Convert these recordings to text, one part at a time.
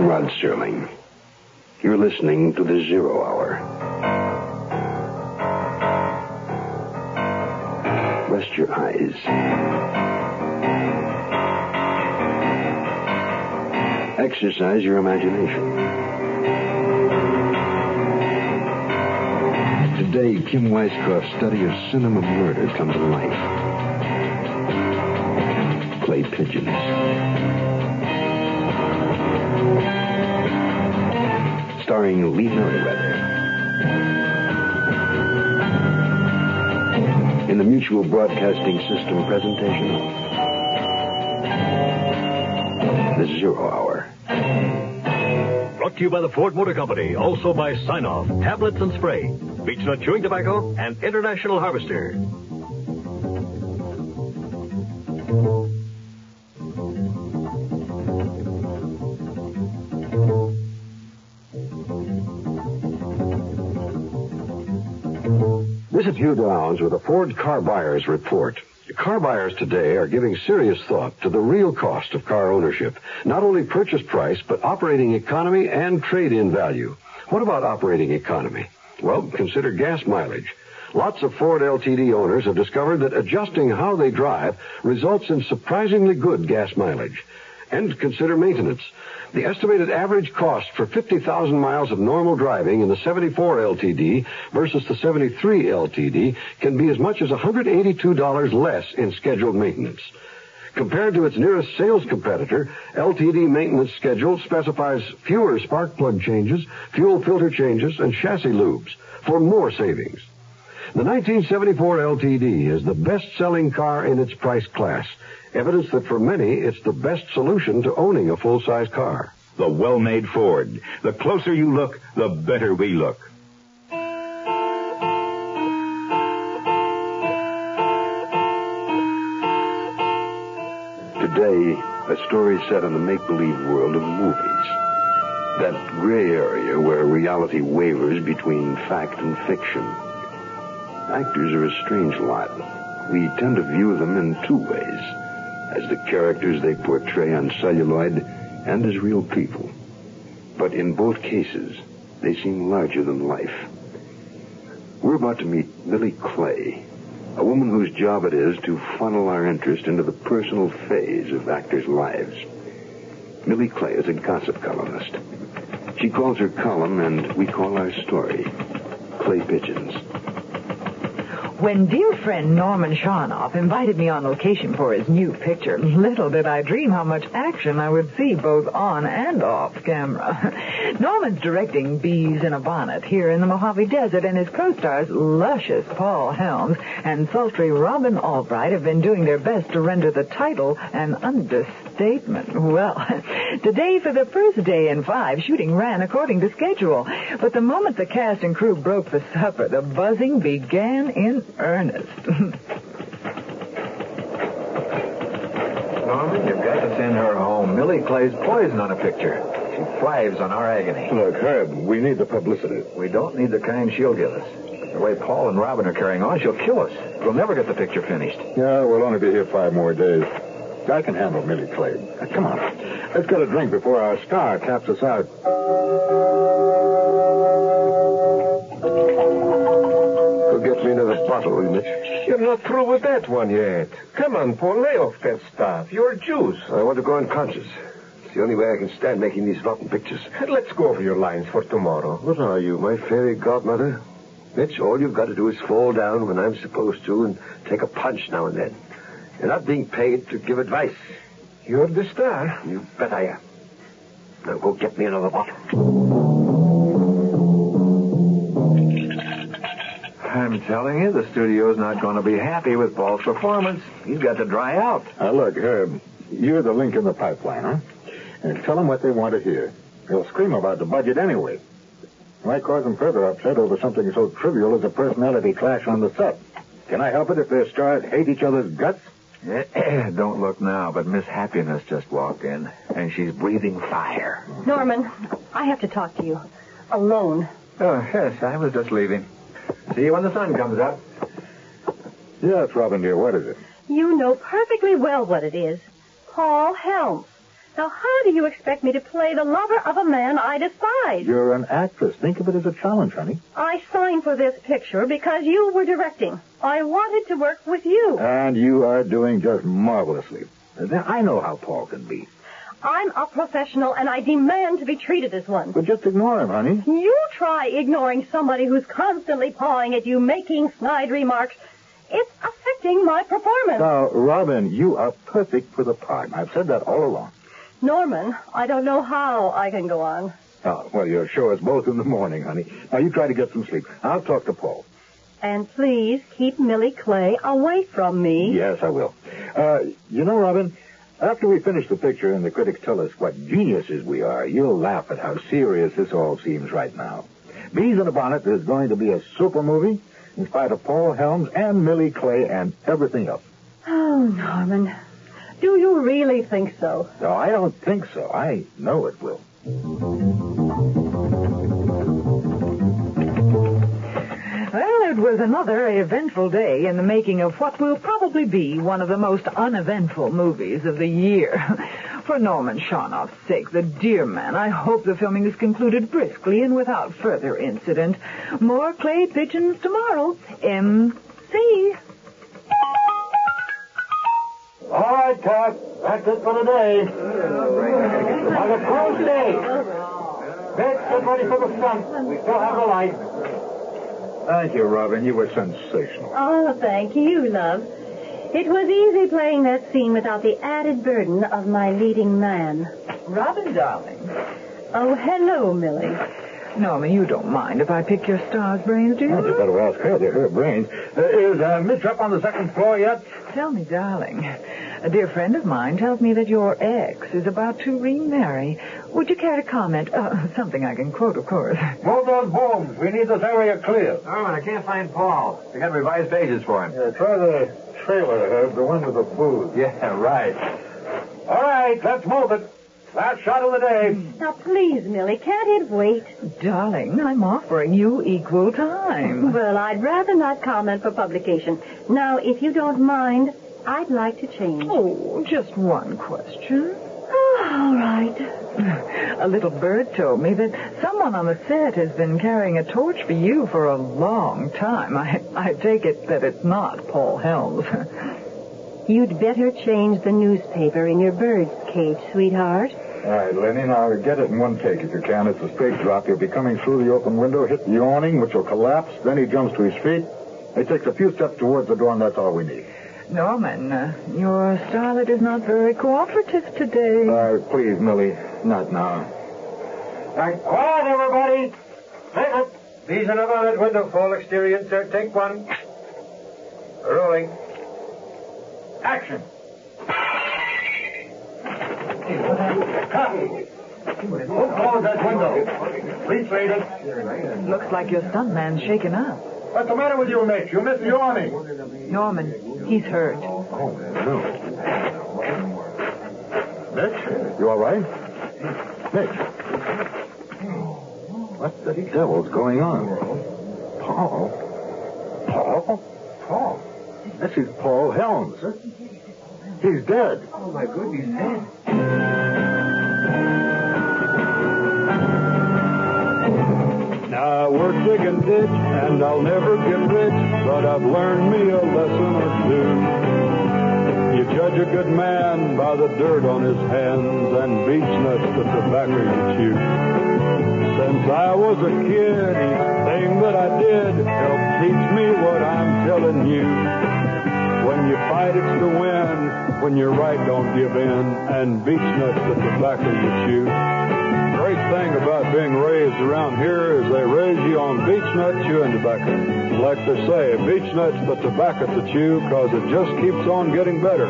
I'm Rod Serling. You're listening to the Zero Hour. Rest your eyes. Exercise your imagination. Today, Kim Weiskopf's study of cinema murder come to life. Clay pigeons. Starring Lee. In the Mutual Broadcasting System presentation The Zero Hour. Brought to you by the Ford Motor Company, also by Sine-Off, Tablets and Spray, Beech-Nut Chewing Tobacco, and International Harvester. Is Downs with a Ford Car Buyers Report. Car buyers today are giving serious thought to the real cost of car ownership. Not only purchase price, but operating economy and trade-in value. What about operating economy? Well, consider gas mileage. Lots of Ford LTD owners have discovered that adjusting how they drive results in surprisingly good gas mileage. And consider maintenance. The estimated average cost for 50,000 miles of normal driving in the 74 LTD versus the 73 LTD can be as much as $182 less in scheduled maintenance. Compared to its nearest sales competitor, LTD maintenance schedule specifies fewer spark plug changes, fuel filter changes, and chassis lubes for more savings. The 1974 LTD is the best-selling car in its price class. Evidence that for many, it's the best solution to owning a full-size car. The well-made Ford. The closer you look, the better we look. Today, a story set in the make-believe world of movies. That gray area where reality wavers between fact and fiction. Actors are a strange lot. We tend to view them in two ways. As the characters they portray on celluloid and as real people. But in both cases, they seem larger than life. We're about to meet Millie Clay, a woman whose job it is to funnel our interest into the personal phase of actors' lives. Millie Clay is a gossip columnist. She calls her column, and we call our story, Clay Pigeons. When dear friend Norman Sharnoff invited me on location for his new picture, little did I dream how much action I would see both on and off camera. Norman's directing Bees in a Bonnet here in the Mojave Desert, and his co-stars, luscious Paul Helms and sultry Robin Albright, have been doing their best to render the title an understatement. Well, today for the first day in five, shooting ran according to schedule. But the moment the cast and crew broke for supper, the buzzing began in earnest. Norman, you've got to send her home. Millie Clay's poison on a picture. She thrives on our agony. Look, Herb, we need the publicity. We don't need the kind she'll give us. The way Paul and Robin are carrying on, she'll kill us. We'll never get the picture finished. Yeah, we'll only be here five more days. I can handle Millie Clay. Uh, come on. Let's get a drink before our star taps us out. Go get me another bottle, will you, Mitch? You're not through with that one yet. Come on, Paul, lay off that stuff. You're juice. I want to go unconscious. It's the only way I can stand making these rotten pictures. Let's go over your lines for tomorrow. What are you, my fairy godmother? Mitch, all you've got to do is fall down when I'm supposed to and take a punch now and then. You're not being paid to give advice. You're the star. You bet I am. Now go get me another bottle. I'm telling you, the studio's not going to be happy with Paul's performance. He's got to dry out. Now, look, Herb, you're the link in the pipeline, huh? And tell them what they want to hear. They'll scream about the budget anyway. Why cause them further upset over something so trivial as a personality clash on the set? Can I help it if their stars hate each other's guts? Don't look now, but Miss Happiness just walked in, and she's breathing fire. Norman, I have to talk to you. Alone. Oh, yes, I was just leaving. See you when the sun comes up. Yes, Robin, dear, what is it? You know perfectly well what it is. Paul Helms. Now, how do you expect me to play the lover of a man I despise? You're an actress. Think of it as a challenge, honey. I signed for this picture because you were directing. I wanted to work with you. And you are doing just marvelously. I know how Paul can be. I'm a professional and I demand to be treated as one. But just ignore him, honey. You try ignoring somebody who's constantly pawing at you, making snide remarks. It's affecting my performance. Now, Robin, you are perfect for the part. I've said that all along. Norman, I don't know how I can go on. Oh, well, you'll show us both in the morning, honey. Now, you try to get some sleep. I'll talk to Paul. And please keep Millie Clay away from me. Yes, I will. Uh, you know, Robin, after we finish the picture and the critics tell us what geniuses we are, you'll laugh at how serious this all seems right now. Bees in a Bonnet is going to be a super movie in spite of Paul Helms and Millie Clay and everything else. Oh, Norman. Do you really think so? No, I don't think so. I know it will. Well, it was another eventful day in the making of what will probably be one of the most uneventful movies of the year. For Norman Sharnoff's sake, the dear man, I hope the filming is concluded briskly and without further incident. More clay pigeons tomorrow. M.C. right, Cap. That's it for today. Have a close day. Let's get ready for the stunt. We still have the light. Thank you, Robin. You were sensational. Oh, thank you, love. It was easy playing that scene without the added burden of my leading man. Robin, darling. Oh, hello, Millie. Norman, you don't mind if I pick your star's brains, do you? You better ask her. They're her brains. Uh, is uh, Mitch up on the second floor yet? Tell me, darling. A dear friend of mine tells me that your ex is about to remarry. Would you care to comment? Uh, something I can quote, of course. Move those booms. We need this area clear. Norman, I can't find Paul. We got revised pages for him. Yeah, try the trailer, Herb, the one with the booze. Yeah, right. All right, let's move it. Last shot of the day. Now, please, Millie, can't it wait? Darling, I'm offering you equal time. Well, I'd rather not comment for publication. Now, if you don't mind, I'd like to change. Oh, just one question. Oh, all right. A little bird told me that someone on the set has been carrying a torch for you for a long time. I, I take it that it's not Paul Helms. You'd better change the newspaper in your bird's cage, sweetheart. All right, Lenny, now get it in one take if you can. It's a straight drop. He'll be coming through the open window, hit the awning, which will collapse. Then he jumps to his feet. He takes a few steps towards the door, and that's all we need. Norman, uh, your starlet is not very cooperative today. Uh, please, Millie, not now. All right, quiet, everybody. Take it. These are on that window, full exterior insert. Take one. Rolling. Action. Cotton. Who closed that window? Please read it. Looks like your stuntman's shaken up. What's the matter with you, Mitch? You missed the awning. Norman, he's hurt. Oh, no. Mitch, you all right? Mitch. What the devil's going on? Paul? Paul? Paul? This is Paul Helms. He's dead. Oh, my goodness, he's dead. I work digging ditch and I'll never get rich, but I've learned me a lesson or two. You judge a good man by the dirt on his hands and beech nuts the tobacco you chew. Since I was a kid, each thing that I did helped teach me what I'm telling you. When you fight, it's to win. When you're right, don't give in. And beech nuts the tobacco you chew. Being raised around here is they raise you on beech nut chewing tobacco. Like they say, Beech-Nut's the tobacco to chew because it just keeps on getting better,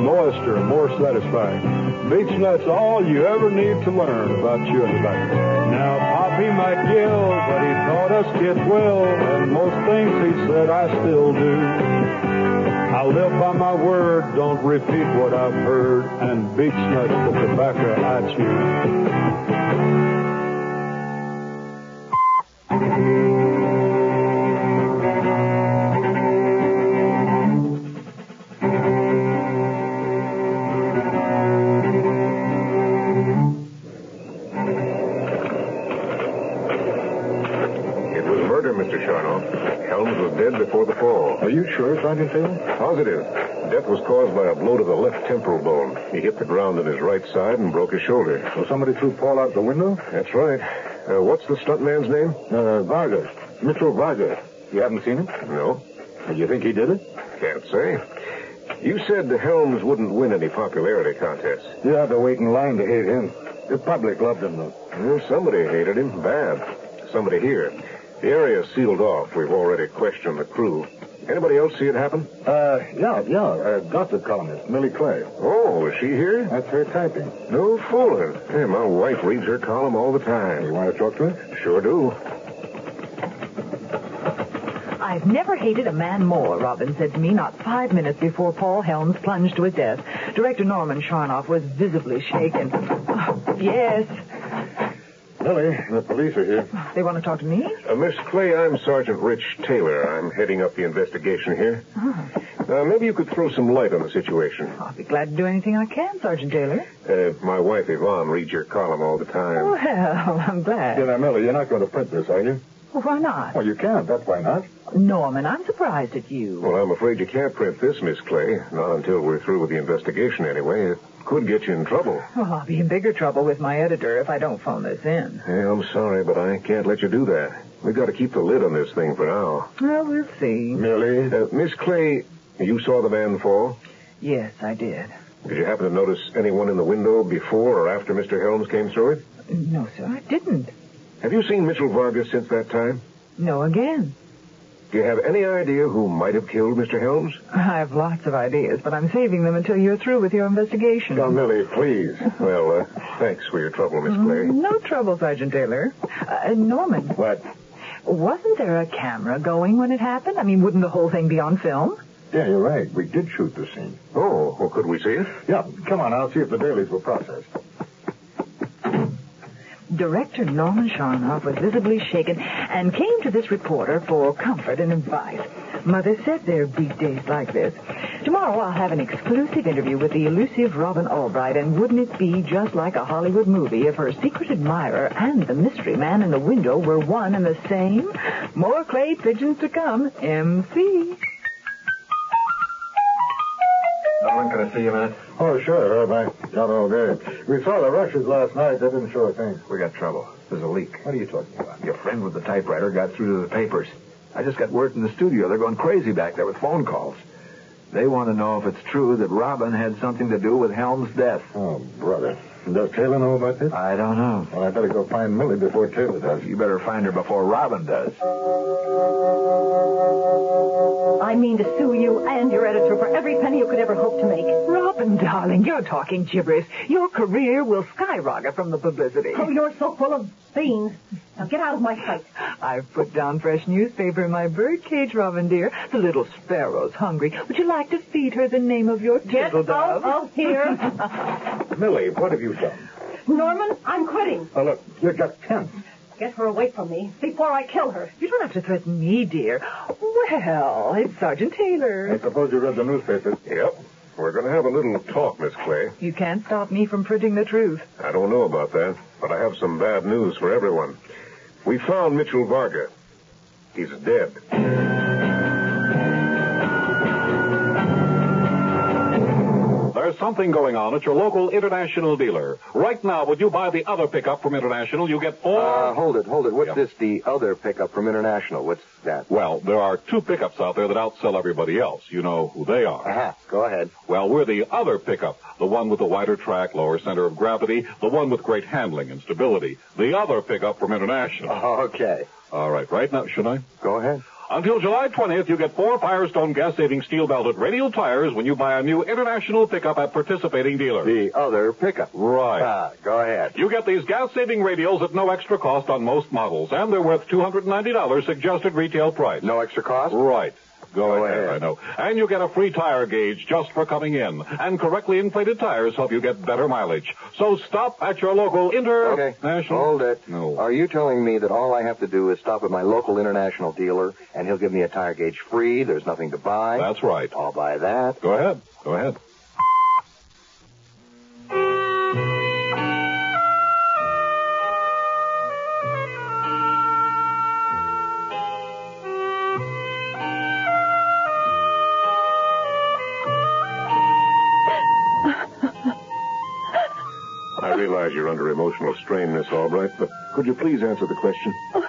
moister, and more satisfying. Beech-Nut's all you ever need to learn about chewing tobacco. Now, Poppy might yell, but he taught us kids well, and most things he said I still do. I live by my word, don't repeat what I've heard, and beech nuts the tobacco I chew. It was murder, Mr. Sharnoff. Helms was dead before the fall. Are you sure, Sergeant Taylor? Positive. Death was caused by a blow to the left temporal bone. He hit the ground on his right side and broke his shoulder. So somebody threw Paul out the window? That's right. Uh, what's the stuntman's name? Uh, Vargas. Mitchell Vargas. You haven't seen him? No. Do you think he did it? Can't say. You said the Helms wouldn't win any popularity contests. You have to wait in line to hate him. The public loved him, though. Well, somebody hated him. Bad. Somebody here. The area's sealed off. We've already questioned the crew. Anybody else see it happen? Uh, yeah, yeah. Uh, gossip columnist, Millie Clay. Oh, is she here? That's her typing. No fooling. Hey, my wife reads her column all the time. You want to talk to her? Sure do. I've never hated a man more, Robin said to me not five minutes before Paul Helms plunged to his death. Director Norman Sharnoff was visibly shaken. Oh, yes. Millie, the police are here. They want to talk to me? Uh, Miss Clay, I'm Sergeant Rich Taylor. I'm heading up the investigation here. Oh, Uh, maybe you could throw some light on the situation. I'll be glad to do anything I can, Sergeant Taylor. Uh, my wife, Yvonne, reads your column all the time. Well, I'm glad. You know, Millie, you're not going to print this, are you? Well, why not? Well, you can't. That's why not. Norman, I'm surprised at you. Well, I'm afraid you can't print this, Miss Clay. Not until we're through with the investigation, anyway. It could get you in trouble. Well, I'll be in bigger trouble with my editor if I don't phone this in. Hey, I'm sorry, but I can't let you do that. We've got to keep the lid on this thing for now. Well, we'll see. Millie? Uh, Miss Clay, you saw the man fall? Yes, I did. Did you happen to notice anyone in the window before or after Mr. Helms came through it? No, sir, I didn't. Have you seen Mitchell Vargas since that time? No, again. Do you have any idea who might have killed Mr. Helms? I have lots of ideas, but I'm saving them until you're through with your investigation. Now, Millie, please. Well, uh, thanks for your trouble, Miss Clay. No trouble, Sergeant Taylor. Uh, Norman. What? Wasn't there a camera going when it happened? I mean, wouldn't the whole thing be on film? Yeah, you're right. We did shoot the scene. Oh, well, could we see it? Yeah, come on. I'll see if the dailies were processed. Director Norman Sharnoff was visibly shaken and came to this reporter for comfort and advice. Mother said there'd be days like this. Tomorrow I'll have an exclusive interview with the elusive Robin Albright, and wouldn't it be just like a Hollywood movie if her secret admirer and the mystery man in the window were one and the same? More clay pigeons to come. MC. Norman, can I see you a minute? Oh, sure, Herb. I got all day. We saw the rushes last night. They didn't show a thing. We got trouble. There's a leak. What are you talking about? Your friend with the typewriter got through to the papers. I just got word from the studio. They're going crazy back there with phone calls. They want to know if it's true that Robin had something to do with Helm's death. Oh, brother. Does Taylor know about this? I don't know. Well, I better go find Millie before Taylor does. You better find her before Robin does. I mean to sue you and your editor for every penny you could ever hope to make. Robin, darling, you're talking gibberish. Your career will skyrocket from the publicity. Oh, you're so full of beans. Now get out of my sight. I've put down fresh newspaper in my birdcage, Robin dear. The little sparrow's hungry. Would you like to feed her the name of your Get turtle dove? out of here. Millie, what have you done? Norman, I'm quitting. Oh, look, you're just tense. Get her away from me before I kill her. You don't have to threaten me, dear. Well, it's Sergeant Taylor. I suppose you read the newspapers. Yep. We're going to have a little talk, Miss Clay. You can't stop me from printing the truth. I don't know about that, but I have some bad news for everyone. We found Mitchell Varga. He's dead. There's something going on at your local International dealer. Right now, would you buy the other pickup from International, you get four... Uh, hold it, hold it. What's this, the other pickup from International? What's that? Well, there are two pickups out there that outsell everybody else. You know who they are. Uh-huh. Go ahead. Well, we're the other pickup. The one with the wider track, lower center of gravity, the one with great handling and stability. The other pickup from International. Okay. All right, right now, should I? Go ahead. Until July 20th, you get four Firestone gas-saving steel-belted radial tires when you buy a new International pickup at participating dealers. The other pickup. Right. Ah, go ahead. You get these gas-saving radials at no extra cost on most models, and they're worth $290 suggested retail price. No extra cost? Right. Go, ahead. I know. And you get a free tire gauge just for coming in. And correctly inflated tires help you get better mileage. So stop at your local Okay. International... Hold it. No. Are you telling me that all I have to do is stop at my local international dealer and he'll give me a tire gauge free? There's nothing to buy? That's right. I'll buy that. Go ahead. Go ahead. Realize you're under emotional strain, Miss Albright, but could you please answer the question? Oh,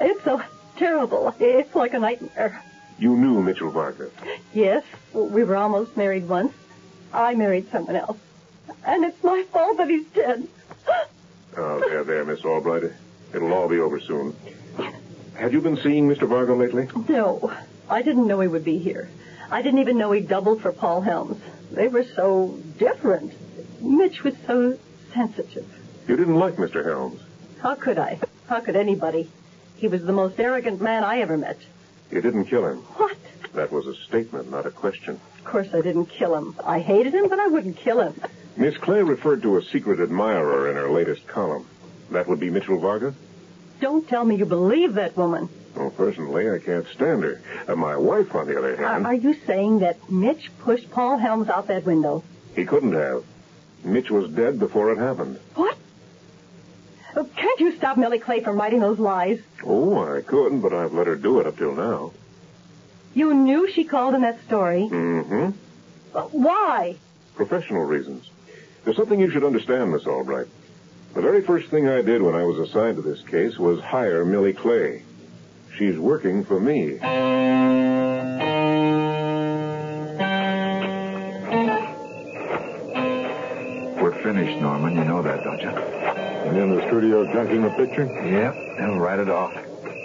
it's so terrible. It's like a nightmare. You knew Mitchell Varga. Yes, we were almost married once. I married someone else. And it's my fault that he's dead. Oh, there, there, Miss Albright. It'll all be over soon. Have you been seeing Mr. Vargo lately? No, I didn't know he would be here. I didn't even know he doubled for Paul Helms. They were so different. Mitch was so sensitive. You didn't like Mr. Helms. How could I? How could anybody? He was the most arrogant man I ever met. You didn't kill him. What? That was a statement, not a question. Of course I didn't kill him. I hated him, but I wouldn't kill him. Miss Clay referred to a secret admirer in her latest column. That would be Mitchell Varga? Don't tell me you believe that woman. Well, personally, I can't stand her. Uh, my wife, on the other Are, hand, are you saying that Mitch pushed Paul Helms out that window? he couldn't have. Mitch was dead before it happened. What? Oh, can't you stop Millie Clay from writing those lies? Oh, I couldn't, but I've let her do it up till now. You knew she called in that story. Mm-hmm. Uh, Why? Professional reasons. There's something you should understand, Miss Albright. The very first thing I did when I was assigned to this case was hire Millie Clay. She's working for me. Studio junking the picture? Yep. They'll write it off.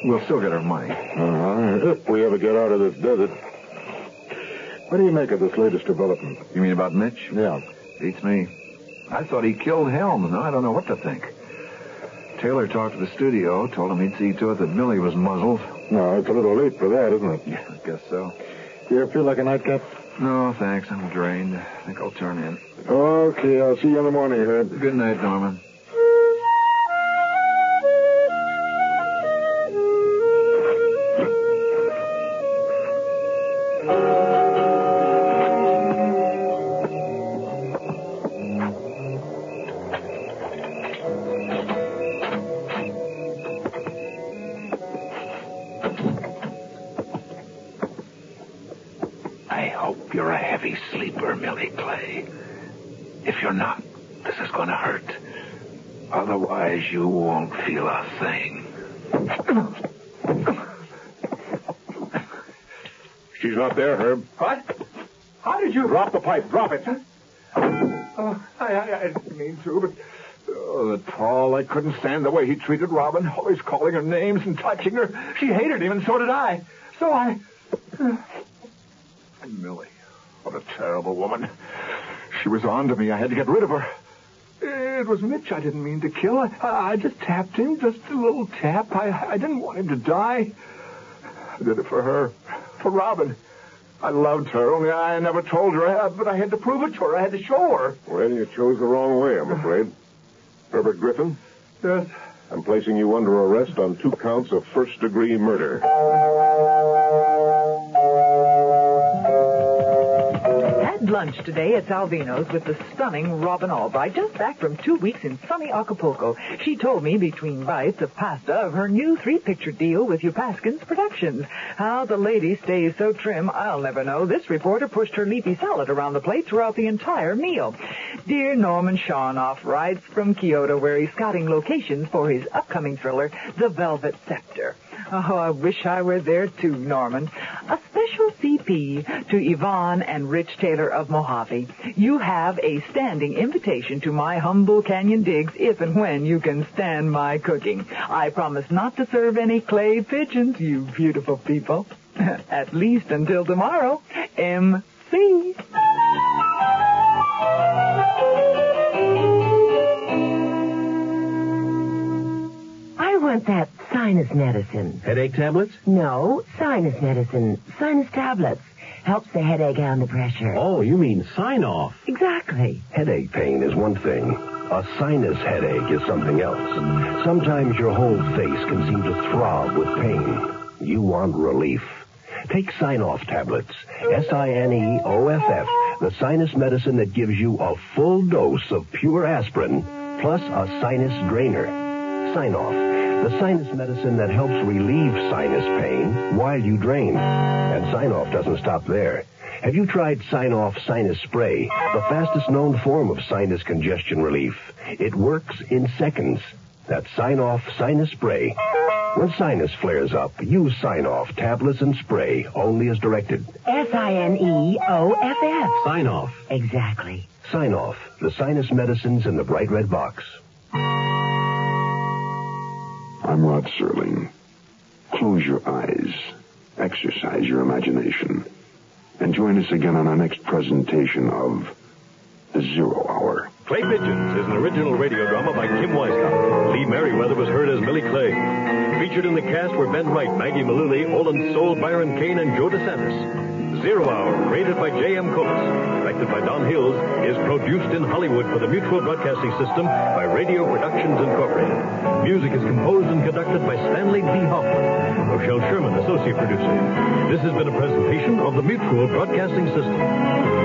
We'll still get our money. Uh-huh. If we ever get out of this desert. What do you make of this latest development? You mean about Mitch? Yeah. Beats me. I thought he killed Helms. Now I don't know what to think. Taylor talked to the studio, told him he'd see to it that Millie was muzzled. No, it's a little late for that, isn't it? Yeah, I guess so. Do you feel like a nightcap? No, thanks. I'm drained. I think I'll turn in. Okay, I'll see you in the morning, Herb. Good night, Norman. Hurt. Otherwise, you won't feel a thing. She's not there, Herb. What? How did you... Drop the pipe. Drop it. Oh, I, I, I didn't mean to, but... Oh, that Paul, I couldn't stand the way he treated Robin, always calling her names and touching her. She hated him, and so did I. So I... And Millie, what a terrible woman. She was on to me. I had to get rid of her. It was Mitch I didn't mean to kill. I, I just tapped him, just a little tap. I, I didn't want him to die. I did it for her, for Robin. I loved her, only I never told her, uh, but I had to prove it to her. I had to show her. Well, you chose the wrong way, I'm afraid. Herbert Griffin, Yes. I'm placing you under arrest on two counts of first degree murder. Lunch today at Salvino's with the stunning Robin Albright, just back from two weeks in sunny Acapulco. She told me between bites of pasta of her new three-picture deal with Upaskins Productions. How the lady stays so trim, I'll never know. This reporter pushed her leafy salad around the plate throughout the entire meal. Dear Norman Sharnoff writes from Kyoto, where he's scouting locations for his upcoming thriller, The Velvet Scepter. Oh, I wish I were there too, Norman. A special CP to Yvonne and Rich Taylor of Mojave. You have a standing invitation to my humble canyon digs if and when you can stand my cooking. I promise not to serve any clay pigeons, you beautiful people. At least until tomorrow. M.C. I want that sinus medicine. Headache tablets? No, sinus medicine. Sinus tablets. Helps the headache and the pressure. Oh, you mean Sine-Off. Exactly. Headache pain is one thing. A sinus headache is something else. Sometimes your whole face can seem to throb with pain. You want relief. Take Sine-Off tablets. S-I-N-E-O-F-F. The sinus medicine that gives you a full dose of pure aspirin plus a sinus drainer. Sine-Off. The sinus medicine that helps relieve sinus pain while you drain. And Sine-Off doesn't stop there. Have you tried Sine-Off Sinus Spray, the fastest known form of sinus congestion relief? It works in seconds. That's Sine-Off Sinus Spray. When sinus flares up, use Sine-Off tablets and spray only as directed. S-I-N-E-O-F-F. Sine-Off. Exactly. Sine-Off, the sinus medicines in the bright red box. I'm Rod Serling. Close your eyes, exercise your imagination, and join us again on our next presentation of The Zero Hour. Clay Pigeons is an original radio drama by Kim Weiskopf. Lee Meriwether was heard as Millie Clay. Featured in the cast were Ben Wright, Maggie Malooly, Olan Soule, Byron Kane, and Joe DeSantis. Zero Hour, created by J.M. Coates, directed by Don Hills, is produced in Hollywood for the Mutual Broadcasting System by Radio Productions Incorporated. Music is composed and conducted by Stanley B. Hoffman. Rochelle Sherman, associate producer. This has been a presentation of the Mutual Broadcasting System.